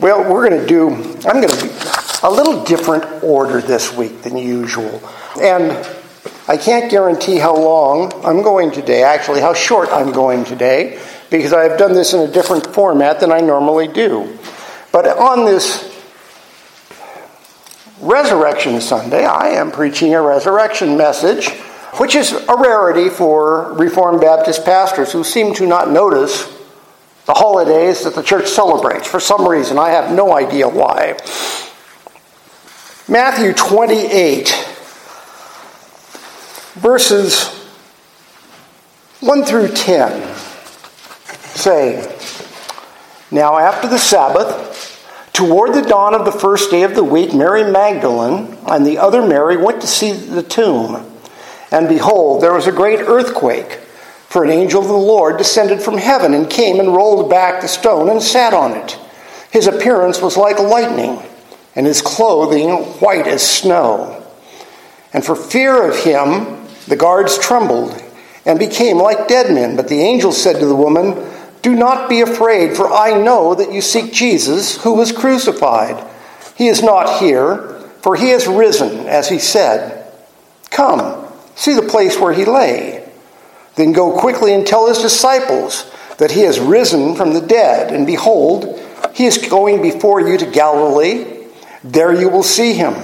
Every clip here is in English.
Well, we're going to do, I'm going to be a little different order this week than usual. And I can't guarantee how long I'm going today, actually, how short I'm going today, because I've done this in a different format than I normally do. But on this Resurrection Sunday, I am preaching a resurrection message, which is a rarity for Reformed Baptist pastors who seem to not notice the holidays that the church celebrates for some reason. I have no idea why. Matthew 28, verses 1 through 10 say, Now after the Sabbath, toward the dawn of the first day of the week, Mary Magdalene and the other Mary went to see the tomb. And behold, there was a great earthquake. For an angel of the Lord descended from heaven and came and rolled back the stone and sat on it. His appearance was like lightning, and his clothing white as snow. And for fear of him, the guards trembled and became like dead men. But the angel said to the woman, Do not be afraid, for I know that you seek Jesus, who was crucified. He is not here, for he has risen, as he said. Come, see the place where he lay. Then go quickly and tell his disciples that he has risen from the dead, and behold, he is going before you to Galilee. There you will see him.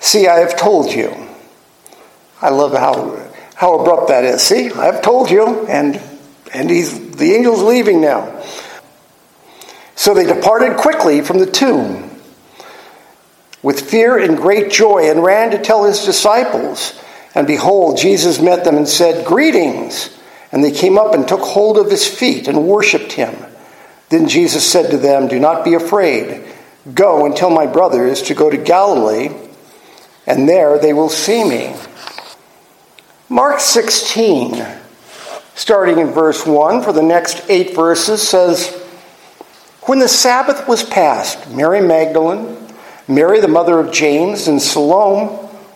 See, I have told you. I love how, how abrupt that is. See, I have told you, and, and he's, the angel's leaving now. So they departed quickly from the tomb with fear and great joy and ran to tell his disciples. And behold, Jesus met them and said, Greetings! And they came up and took hold of his feet and worshipped him. Then Jesus said to them, Do not be afraid. Go and tell my brothers to go to Galilee, and there they will see me. Mark 16, starting in verse 1, for the next eight verses, says, When the Sabbath was past, Mary Magdalene, Mary the mother of James, and Salome,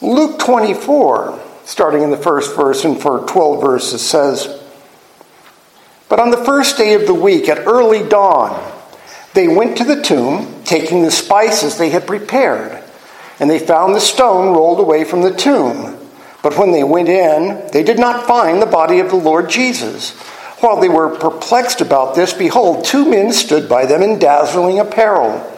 Luke 24, starting in the first verse and for 12 verses, says, But on the first day of the week, at early dawn, they went to the tomb, taking the spices they had prepared, and they found the stone rolled away from the tomb. But when they went in, they did not find the body of the Lord Jesus. While they were perplexed about this, behold, two men stood by them in dazzling apparel.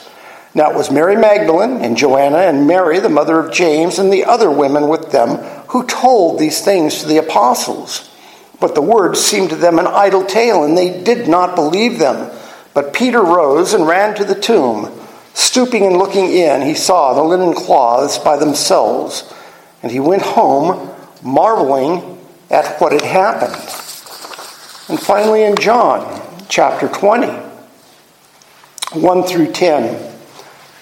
Now it was Mary Magdalene and Joanna and Mary, the mother of James, and the other women with them who told these things to the apostles. But the words seemed to them an idle tale, and they did not believe them. But Peter rose and ran to the tomb. Stooping and looking in, he saw the linen cloths by themselves, and he went home, marveling at what had happened. And finally, in John chapter 20, 1 through 10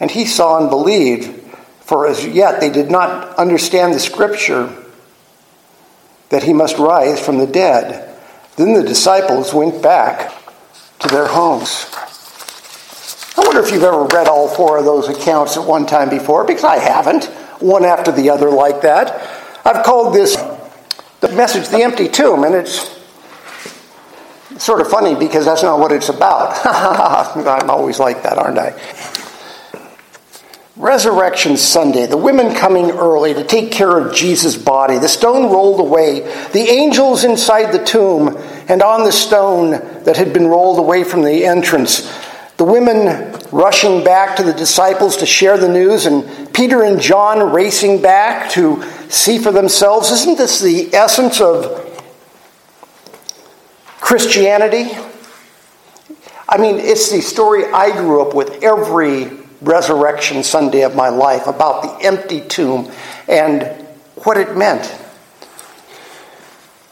and he saw and believed, for as yet they did not understand the scripture that he must rise from the dead. Then the disciples went back to their homes. I wonder if you've ever read all four of those accounts at one time before, because I haven't, one after the other like that. I've called this the message the empty tomb, and it's sort of funny because that's not what it's about. I'm always like that, aren't I? Resurrection Sunday, the women coming early to take care of Jesus' body, the stone rolled away, the angels inside the tomb, and on the stone that had been rolled away from the entrance, the women rushing back to the disciples to share the news, and Peter and John racing back to see for themselves. Isn't this the essence of Christianity? I mean, it's the story I grew up with every resurrection Sunday of my life about the empty tomb and what it meant.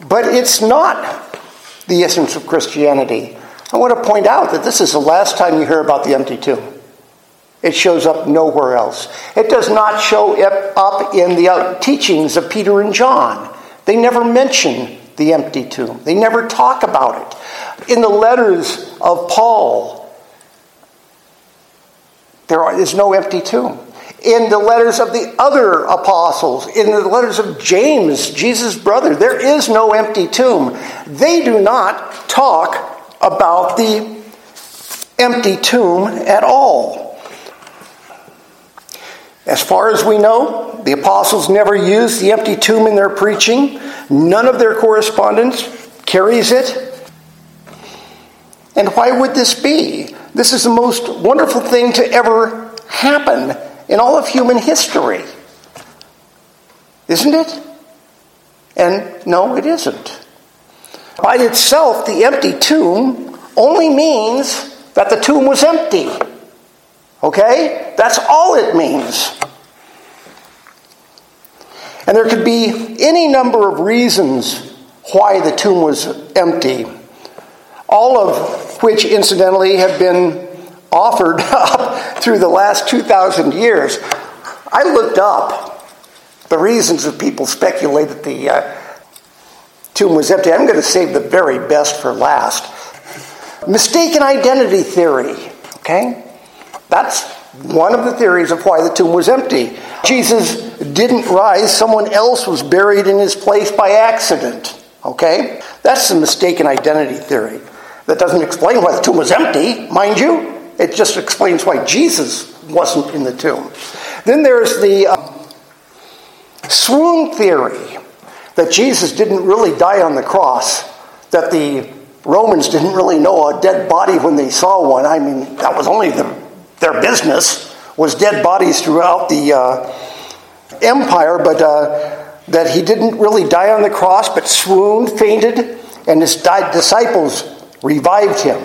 But it's not the essence of Christianity. I want to point out that this is the last time you hear about the empty tomb. It shows up nowhere else. It does not show up in the teachings of Peter and John. They never mention the empty tomb, they never talk about it. In the letters of Paul, is no empty tomb. In the letters of the other apostles, in the letters of James, Jesus' brother, there is no empty tomb. They do not talk about the empty tomb at all. As far as we know, the apostles never used the empty tomb in their preaching. None of their correspondence carries it. And why would this be? This is the most wonderful thing to ever happen in all of human history. Isn't it? And no, it isn't. By itself, the empty tomb only means that the tomb was empty. Okay? That's all it means. And there could be any number of reasons why the tomb was empty, all of which, incidentally, have been offered up through the last 2,000 years. I looked up the reasons that people speculate that the uh, tomb was empty. I'm going to save the very best for last. Mistaken identity theory. Okay? That's one of the theories of why the tomb was empty. Jesus didn't rise, someone else was buried in his place by accident. Okay? That's the mistaken identity theory. That doesn't explain why the tomb was empty, mind you. It just explains why Jesus wasn't in the tomb. Then there's the uh, swoon theory that Jesus didn't really die on the cross, that the Romans didn't really know a dead body when they saw one. I mean, that was only the, their business, was dead bodies throughout the uh, empire, but uh, that he didn't really die on the cross, but swooned, fainted, and his disciples revived him.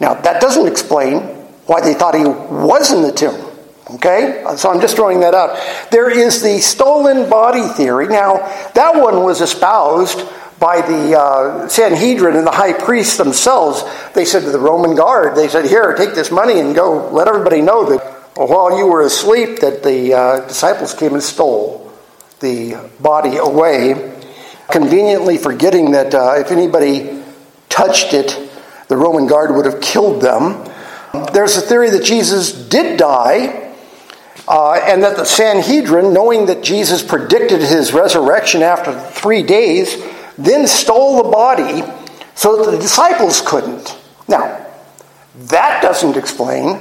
Now, that doesn't explain why they thought he was in the tomb. Okay? So I'm just throwing that out. There is the stolen body theory. Now, that one was espoused by the uh, Sanhedrin and the high priests themselves. They said to the Roman guard, they said, Here, take this money and go let everybody know that while you were asleep, that the uh, disciples came and stole the body away, conveniently forgetting that uh, if anybody touched it, the Roman guard would have killed them. There's a theory that Jesus did die uh, and that the Sanhedrin, knowing that Jesus predicted his resurrection after three days, then stole the body so that the disciples couldn't. Now, that doesn't explain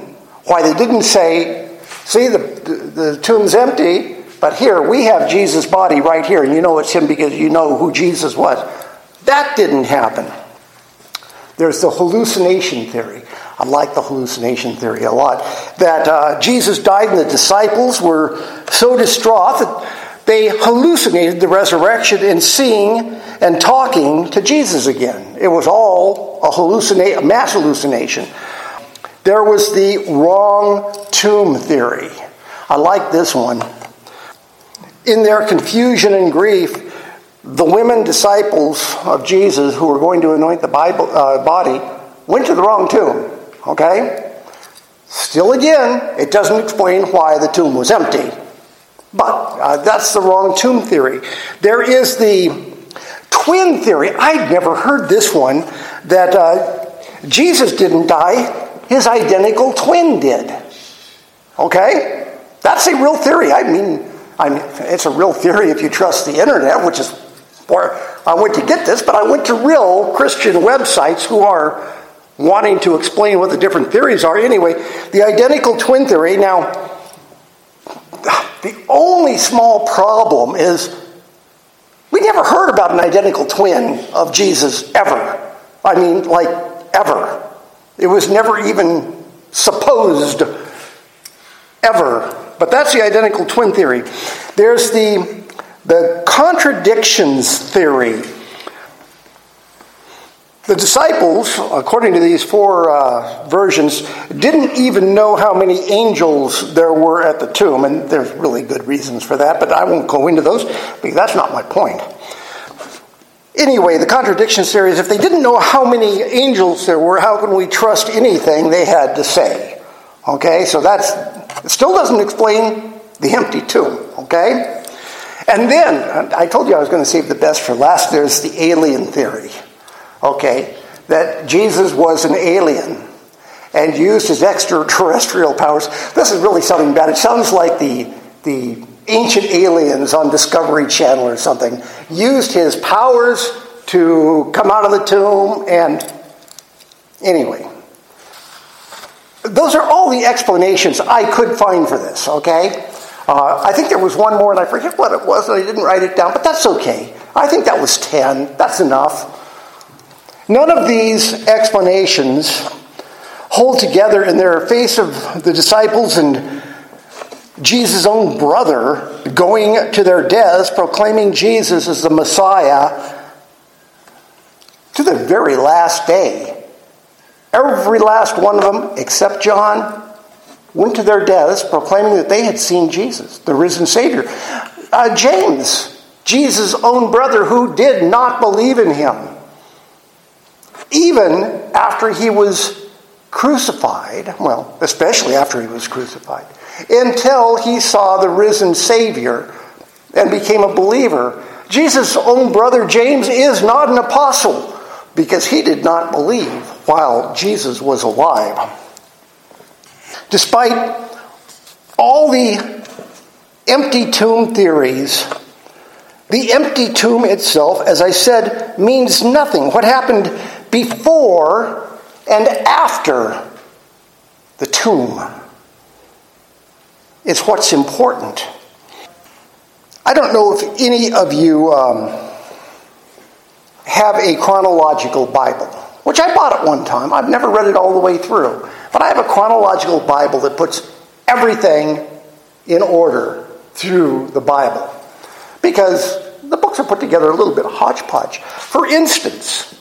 why they didn't say, See, the, the, the tomb's empty, but here we have Jesus' body right here, and you know it's him because you know who Jesus was. That didn't happen. There's the hallucination theory. I like the hallucination theory a lot. That uh, Jesus died and the disciples were so distraught that they hallucinated the resurrection and seeing and talking to Jesus again. It was all a, hallucina- a mass hallucination. There was the wrong tomb theory. I like this one. In their confusion and grief, the women disciples of Jesus who were going to anoint the Bible, uh, body went to the wrong tomb. Okay? Still, again, it doesn't explain why the tomb was empty. But uh, that's the wrong tomb theory. There is the twin theory. I'd never heard this one that uh, Jesus didn't die, his identical twin did. Okay? That's a real theory. I mean, I mean, it's a real theory if you trust the internet, which is where I went to get this, but I went to real Christian websites who are wanting to explain what the different theories are. Anyway, the identical twin theory. Now, the only small problem is we never heard about an identical twin of Jesus ever. I mean, like, ever. It was never even supposed ever. But that's the identical twin theory. There's the, the contradictions theory. The disciples, according to these four uh, versions, didn't even know how many angels there were at the tomb, and there's really good reasons for that, but I won't go into those because that's not my point. Anyway, the contradiction theory is if they didn't know how many angels there were, how can we trust anything they had to say? Okay, so that's still doesn't explain the empty tomb, okay? And then I told you I was going to save the best for last. There's the alien theory okay, that Jesus was an alien and used his extraterrestrial powers. This is really something bad. It sounds like the, the ancient aliens on Discovery Channel or something used his powers to come out of the tomb and anyway those are all the explanations i could find for this okay uh, i think there was one more and i forget what it was and i didn't write it down but that's okay. I think that was 10 that's enough. None of these explanations hold together in their face of the disciples and Jesus' own brother going to their deaths, proclaiming Jesus as the Messiah to the very last day. Every last one of them, except John, went to their deaths proclaiming that they had seen Jesus, the risen Savior. Uh, James, Jesus' own brother, who did not believe in him, even after he was crucified, well, especially after he was crucified, until he saw the risen Savior and became a believer. Jesus' own brother James is not an apostle because he did not believe while Jesus was alive. Despite all the empty tomb theories, the empty tomb itself, as I said, means nothing. What happened before and after the tomb. is what's important. I don't know if any of you um, have a chronological Bible, which I bought at one time. I've never read it all the way through. But I have a chronological Bible that puts everything in order through the Bible. Because the books are put together a little bit hodgepodge. For instance,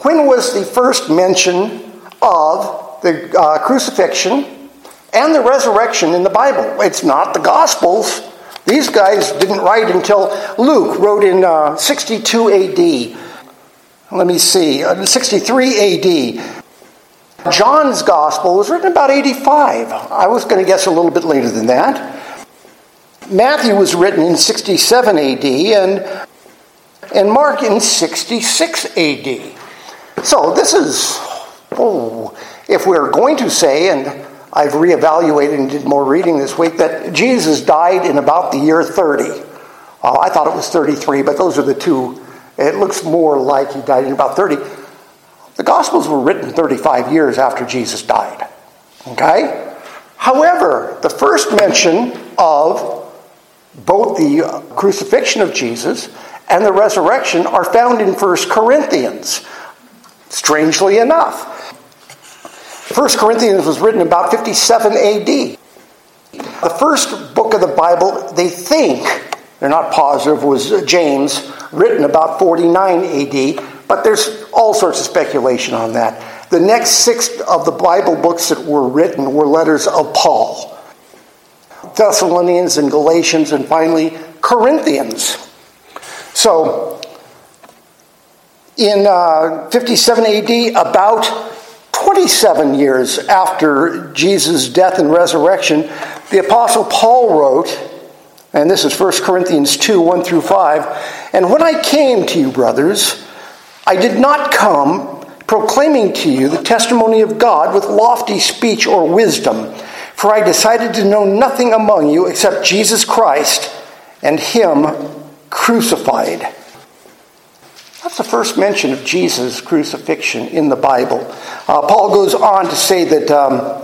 when was the first mention of the uh, crucifixion and the resurrection in the Bible? It's not the Gospels. These guys didn't write until Luke wrote in uh, 62 AD. Let me see, uh, 63 AD. John's Gospel was written about 85. I was going to guess a little bit later than that. Matthew was written in 67 AD and, and Mark in 66 AD. So this is, oh, if we're going to say, and I've reevaluated and did more reading this week, that Jesus died in about the year 30. Uh, I thought it was 33, but those are the two. It looks more like he died in about 30. The Gospels were written 35 years after Jesus died. Okay? However, the first mention of both the uh, crucifixion of Jesus and the resurrection are found in 1 Corinthians. Strangely enough, 1 Corinthians was written about 57 AD. The first book of the Bible, they think, they're not positive, was James, written about 49 AD, but there's all sorts of speculation on that. The next six of the Bible books that were written were letters of Paul Thessalonians and Galatians, and finally Corinthians. So, in uh, 57 AD, about 27 years after Jesus' death and resurrection, the Apostle Paul wrote, and this is 1 Corinthians 2 1 through 5. And when I came to you, brothers, I did not come proclaiming to you the testimony of God with lofty speech or wisdom, for I decided to know nothing among you except Jesus Christ and Him crucified. That's the first mention of Jesus' crucifixion in the Bible. Uh, Paul goes on to say that. Um,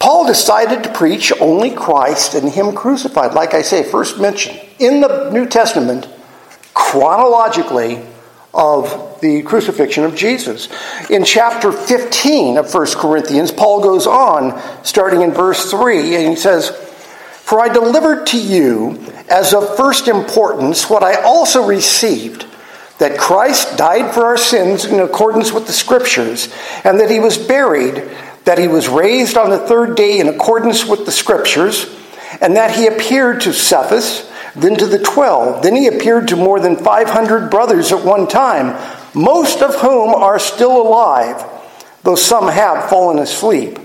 Paul decided to preach only Christ and Him crucified. Like I say, first mention in the New Testament, chronologically, of the crucifixion of Jesus. In chapter 15 of 1 Corinthians, Paul goes on, starting in verse 3, and he says, For I delivered to you as of first importance what I also received that Christ died for our sins in accordance with the Scriptures, and that he was buried, that he was raised on the third day in accordance with the Scriptures, and that he appeared to Cephas then to the twelve. Then he appeared to more than 500 brothers at one time, most of whom are still alive, though some have fallen asleep.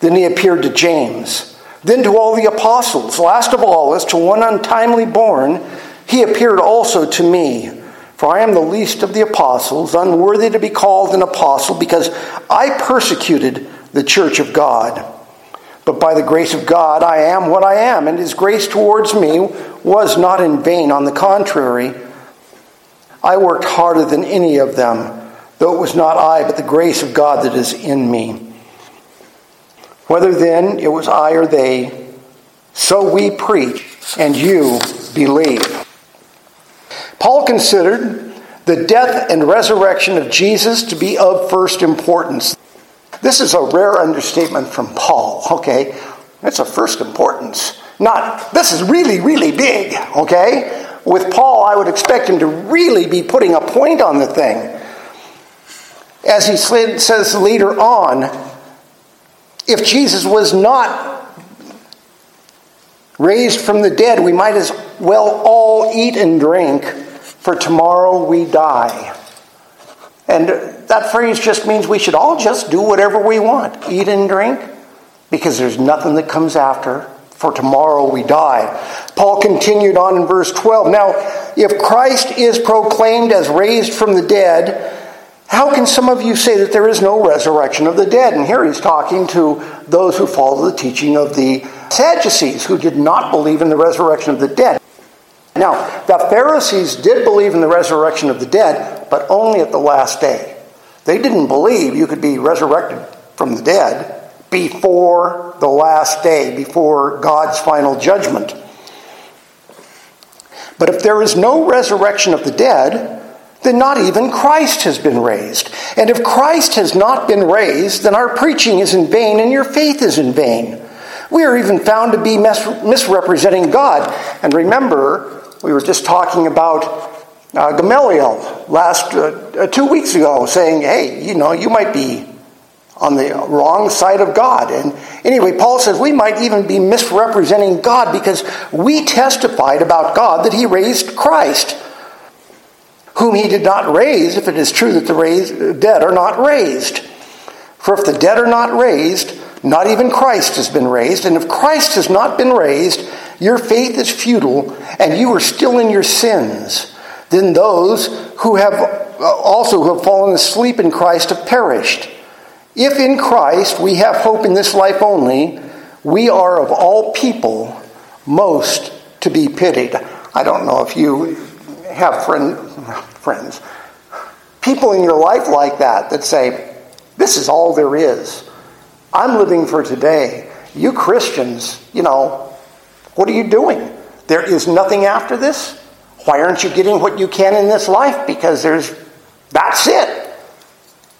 Then he appeared to James. Then to all the apostles. Last of all, as to one untimely born, he appeared also to me. For I am the least of the apostles, unworthy to be called an apostle, because I persecuted the church of God. But by the grace of God, I am what I am, and his grace towards me was not in vain. On the contrary, I worked harder than any of them, though it was not I, but the grace of God that is in me. Whether then it was I or they, so we preach, and you believe. Paul considered the death and resurrection of Jesus to be of first importance. This is a rare understatement from Paul, okay? It's of first importance. Not, this is really, really big, okay? With Paul, I would expect him to really be putting a point on the thing. As he says later on, if Jesus was not raised from the dead, we might as well all eat and drink, for tomorrow we die. And that phrase just means we should all just do whatever we want eat and drink, because there's nothing that comes after. For tomorrow we die. Paul continued on in verse 12. Now, if Christ is proclaimed as raised from the dead, how can some of you say that there is no resurrection of the dead? And here he's talking to those who follow the teaching of the Sadducees, who did not believe in the resurrection of the dead. Now, the Pharisees did believe in the resurrection of the dead, but only at the last day. They didn't believe you could be resurrected from the dead before the last day, before God's final judgment. But if there is no resurrection of the dead, then not even Christ has been raised. And if Christ has not been raised, then our preaching is in vain and your faith is in vain. We are even found to be misrepresenting God. And remember, we were just talking about uh, Gamaliel last uh, uh, two weeks ago, saying, "Hey, you know, you might be on the wrong side of God." And anyway, Paul says we might even be misrepresenting God because we testified about God that He raised Christ, whom He did not raise. If it is true that the raised, dead are not raised, for if the dead are not raised, not even Christ has been raised. And if Christ has not been raised, your faith is futile and you are still in your sins. Then those who have uh, also who have fallen asleep in Christ have perished. If in Christ we have hope in this life only, we are of all people most to be pitied. I don't know if you have friend, friends, people in your life like that that say, This is all there is. I'm living for today. You Christians, you know, what are you doing? There is nothing after this? Why aren't you getting what you can in this life? Because there's that's it.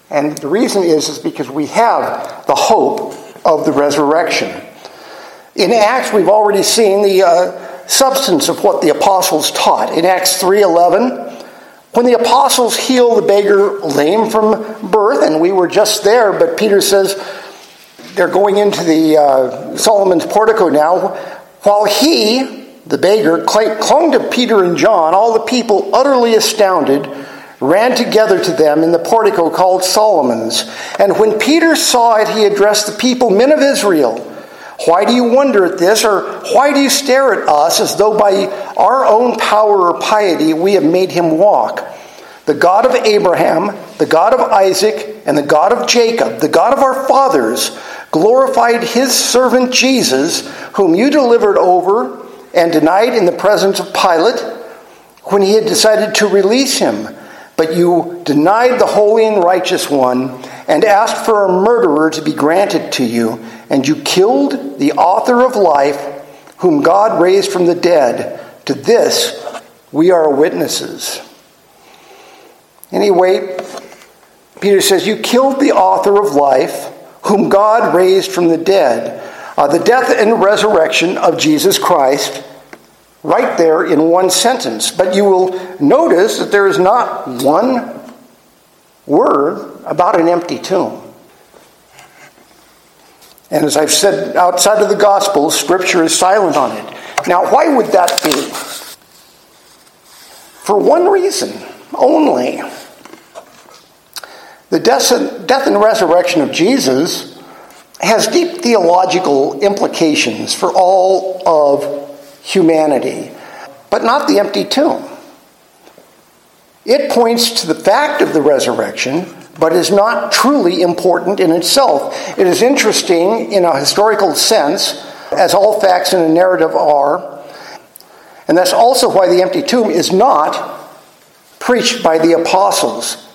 And the reason is is because we have the hope of the resurrection. In Acts, we've already seen the uh, substance of what the apostles taught. In Acts 3:11, when the apostles heal the beggar lame from birth, and we were just there, but Peter says they're going into the uh, Solomon's portico now, while he, the beggar, clung to Peter and John, all the people, utterly astounded, ran together to them in the portico called Solomon's. And when Peter saw it, he addressed the people, Men of Israel, why do you wonder at this, or why do you stare at us as though by our own power or piety we have made him walk? The God of Abraham, the God of Isaac, and the God of Jacob, the God of our fathers, glorified his servant Jesus, whom you delivered over and denied in the presence of Pilate when he had decided to release him. But you denied the holy and righteous one and asked for a murderer to be granted to you, and you killed the author of life, whom God raised from the dead. To this we are witnesses. Anyway, Peter says, You killed the author of life, whom God raised from the dead. Uh, the death and resurrection of Jesus Christ, right there in one sentence. But you will notice that there is not one word about an empty tomb. And as I've said, outside of the Gospels, Scripture is silent on it. Now, why would that be? For one reason only. The death and resurrection of Jesus has deep theological implications for all of humanity, but not the empty tomb. It points to the fact of the resurrection, but is not truly important in itself. It is interesting in a historical sense, as all facts in a narrative are, and that's also why the empty tomb is not preached by the apostles.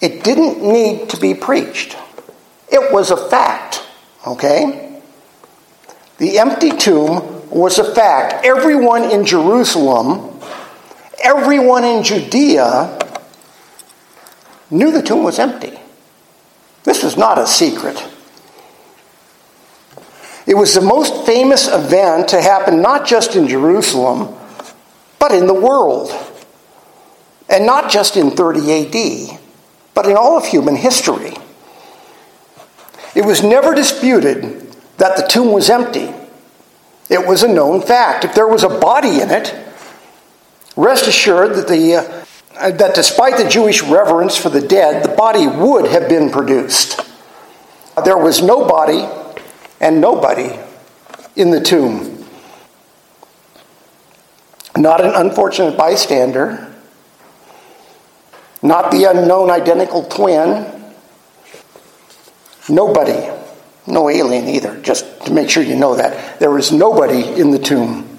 It didn't need to be preached, it was a fact, okay? The empty tomb was a fact. Everyone in Jerusalem everyone in Judea knew the tomb was empty. This was not a secret. It was the most famous event to happen not just in Jerusalem, but in the world. And not just in 30 AD, but in all of human history. It was never disputed that the tomb was empty. It was a known fact. If there was a body in it, Rest assured that, the, uh, that despite the Jewish reverence for the dead, the body would have been produced. There was no body and nobody in the tomb. Not an unfortunate bystander, not the unknown identical twin, nobody, no alien either, just to make sure you know that. There was nobody in the tomb.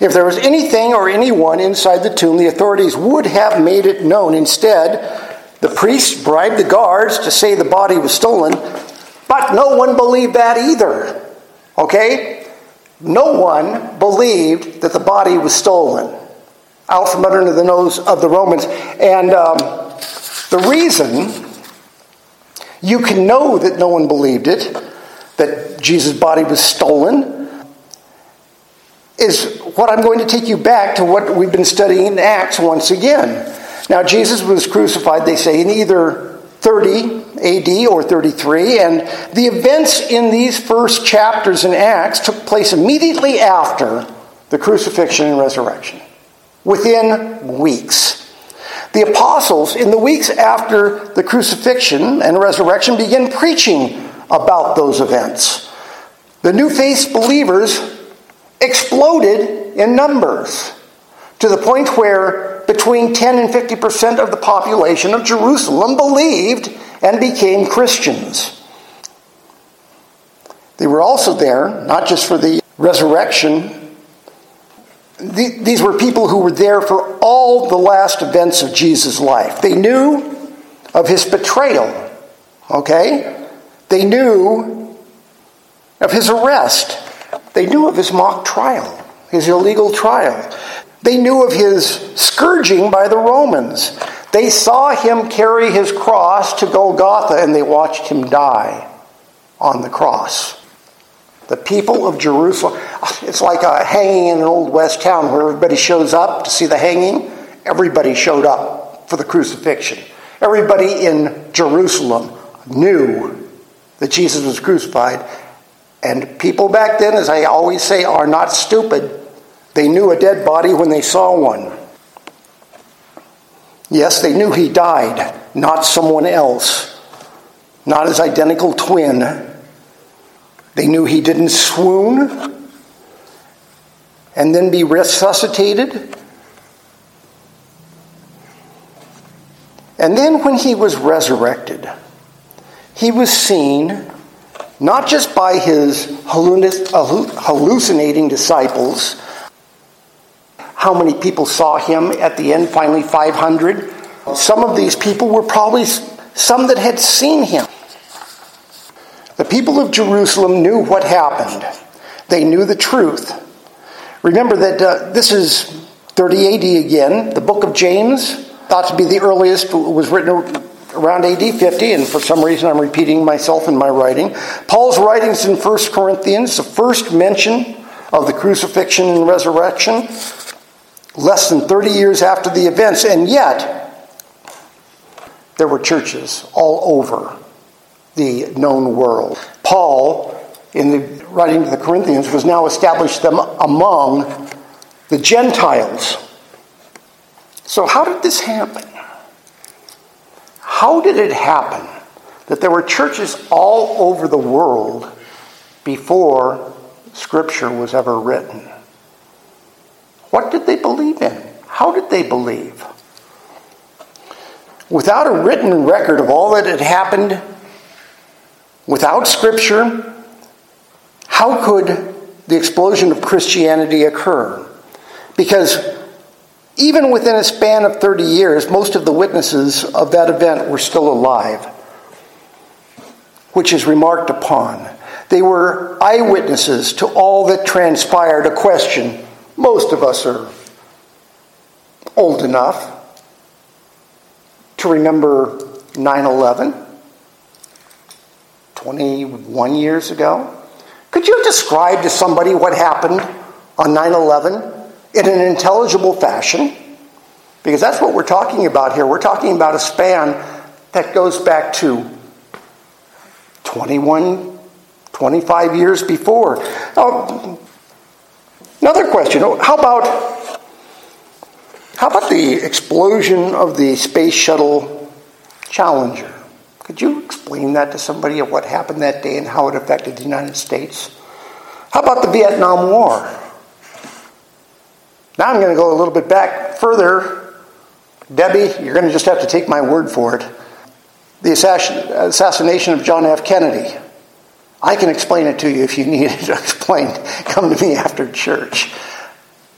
If there was anything or anyone inside the tomb, the authorities would have made it known. Instead, the priests bribed the guards to say the body was stolen, but no one believed that either. Okay? No one believed that the body was stolen. Out from under the nose of the Romans. And um, the reason you can know that no one believed it, that Jesus' body was stolen, is what I'm going to take you back to what we've been studying in Acts once again. Now, Jesus was crucified, they say, in either 30 AD or 33, and the events in these first chapters in Acts took place immediately after the crucifixion and resurrection, within weeks. The apostles, in the weeks after the crucifixion and resurrection, began preaching about those events. The new faith believers exploded in numbers to the point where between 10 and 50% of the population of Jerusalem believed and became Christians. They were also there, not just for the resurrection, these were people who were there for all the last events of Jesus' life. They knew of his betrayal, okay? They knew of his arrest. They knew of his mock trial, his illegal trial. They knew of his scourging by the Romans. They saw him carry his cross to Golgotha and they watched him die on the cross. The people of Jerusalem, it's like a hanging in an old west town where everybody shows up to see the hanging. Everybody showed up for the crucifixion. Everybody in Jerusalem knew that Jesus was crucified. And people back then, as I always say, are not stupid. They knew a dead body when they saw one. Yes, they knew he died, not someone else, not his identical twin. They knew he didn't swoon and then be resuscitated. And then when he was resurrected, he was seen not just by his hallucinating disciples. How many people saw him at the end? Finally, 500. Some of these people were probably some that had seen him. The people of Jerusalem knew what happened, they knew the truth. Remember that uh, this is 30 AD again. The book of James, thought to be the earliest, was written around AD 50, and for some reason I'm repeating myself in my writing. Paul's writings in 1 Corinthians, the first mention of the crucifixion and resurrection, less than 30 years after the events, and yet there were churches all over the known world. Paul, in the writing to the Corinthians, was now established them among the Gentiles. So, how did this happen? How did it happen that there were churches all over the world before Scripture was ever written? What did they believe in? How did they believe? Without a written record of all that had happened Without Scripture, how could the explosion of Christianity occur? Because even within a span of 30 years, most of the witnesses of that event were still alive, which is remarked upon. They were eyewitnesses to all that transpired. A question most of us are old enough to remember 9 11 21 years ago. Could you describe to somebody what happened on 9 11 in an intelligible fashion? Because that's what we're talking about here. We're talking about a span that goes back to 21, 25 years before. Now, another question how about, how about the explosion of the Space Shuttle Challenger? Could you explain that to somebody of what happened that day and how it affected the United States? How about the Vietnam War? Now I'm going to go a little bit back further. Debbie, you're going to just have to take my word for it. The assassination of John F. Kennedy. I can explain it to you if you need it explained. Come to me after church.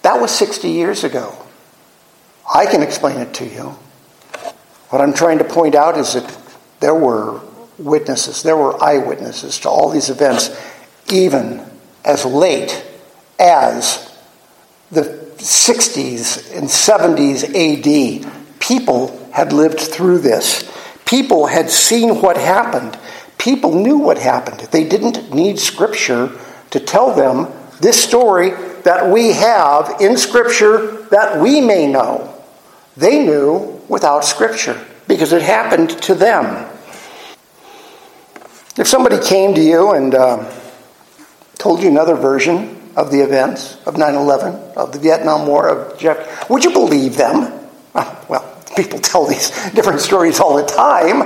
That was 60 years ago. I can explain it to you. What I'm trying to point out is that there were witnesses, there were eyewitnesses to all these events, even as late as the 60s and 70s AD. People had lived through this. People had seen what happened. People knew what happened. They didn't need Scripture to tell them this story that we have in Scripture that we may know. They knew without Scripture because it happened to them. If somebody came to you and uh, told you another version of the events of 9 11, of the Vietnam War, of Jeff, would you believe them? Well, people tell these different stories all the time,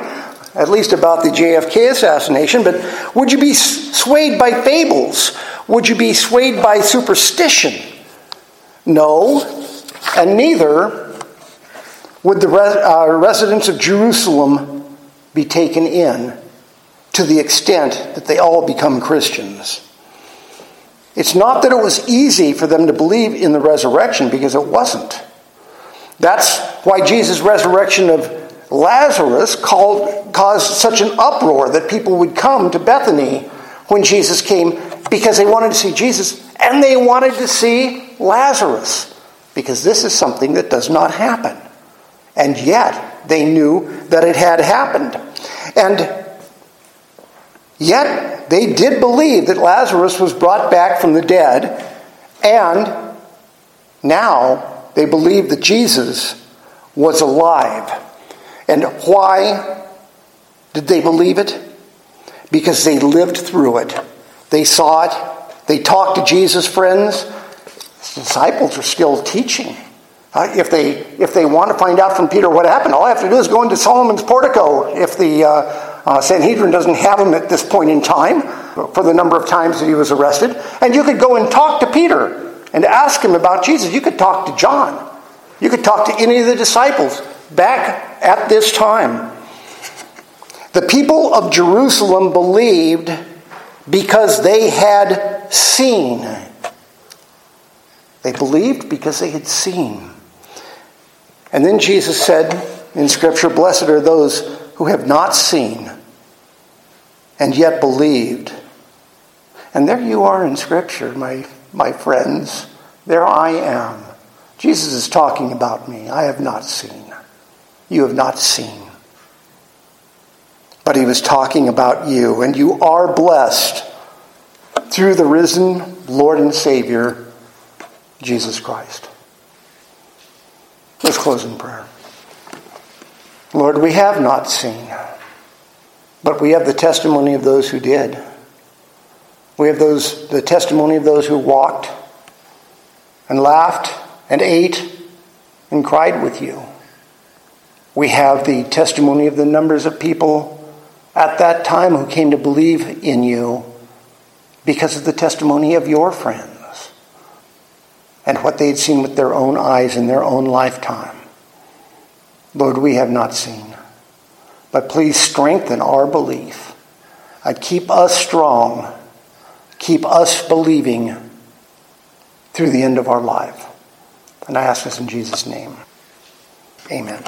at least about the JFK assassination, but would you be swayed by fables? Would you be swayed by superstition? No, and neither would the uh, residents of Jerusalem be taken in to the extent that they all become Christians. It's not that it was easy for them to believe in the resurrection because it wasn't. That's why Jesus' resurrection of Lazarus called, caused such an uproar that people would come to Bethany when Jesus came because they wanted to see Jesus and they wanted to see Lazarus because this is something that does not happen. And yet they knew that it had happened. And yet they did believe that Lazarus was brought back from the dead and now they believe that Jesus was alive. And why did they believe it? Because they lived through it. They saw it. They talked to Jesus' friends. The disciples are still teaching. Uh, if, they, if they want to find out from Peter what happened, all I have to do is go into Solomon's portico if the uh, uh, Sanhedrin doesn't have him at this point in time for the number of times that he was arrested. And you could go and talk to Peter and ask him about Jesus. You could talk to John. You could talk to any of the disciples back at this time. The people of Jerusalem believed because they had seen. They believed because they had seen. And then Jesus said in Scripture, Blessed are those who have not seen and yet believed. And there you are in Scripture, my my friends. There I am. Jesus is talking about me. I have not seen. You have not seen. But he was talking about you, and you are blessed through the risen Lord and Savior, Jesus Christ. Let's close in prayer. Lord, we have not seen, but we have the testimony of those who did. We have those, the testimony of those who walked and laughed and ate and cried with you. We have the testimony of the numbers of people at that time who came to believe in you because of the testimony of your friends and what they had seen with their own eyes in their own lifetime. Lord, we have not seen. But please strengthen our belief. and keep us strong keep us believing through the end of our life. And I ask this in Jesus' name. Amen.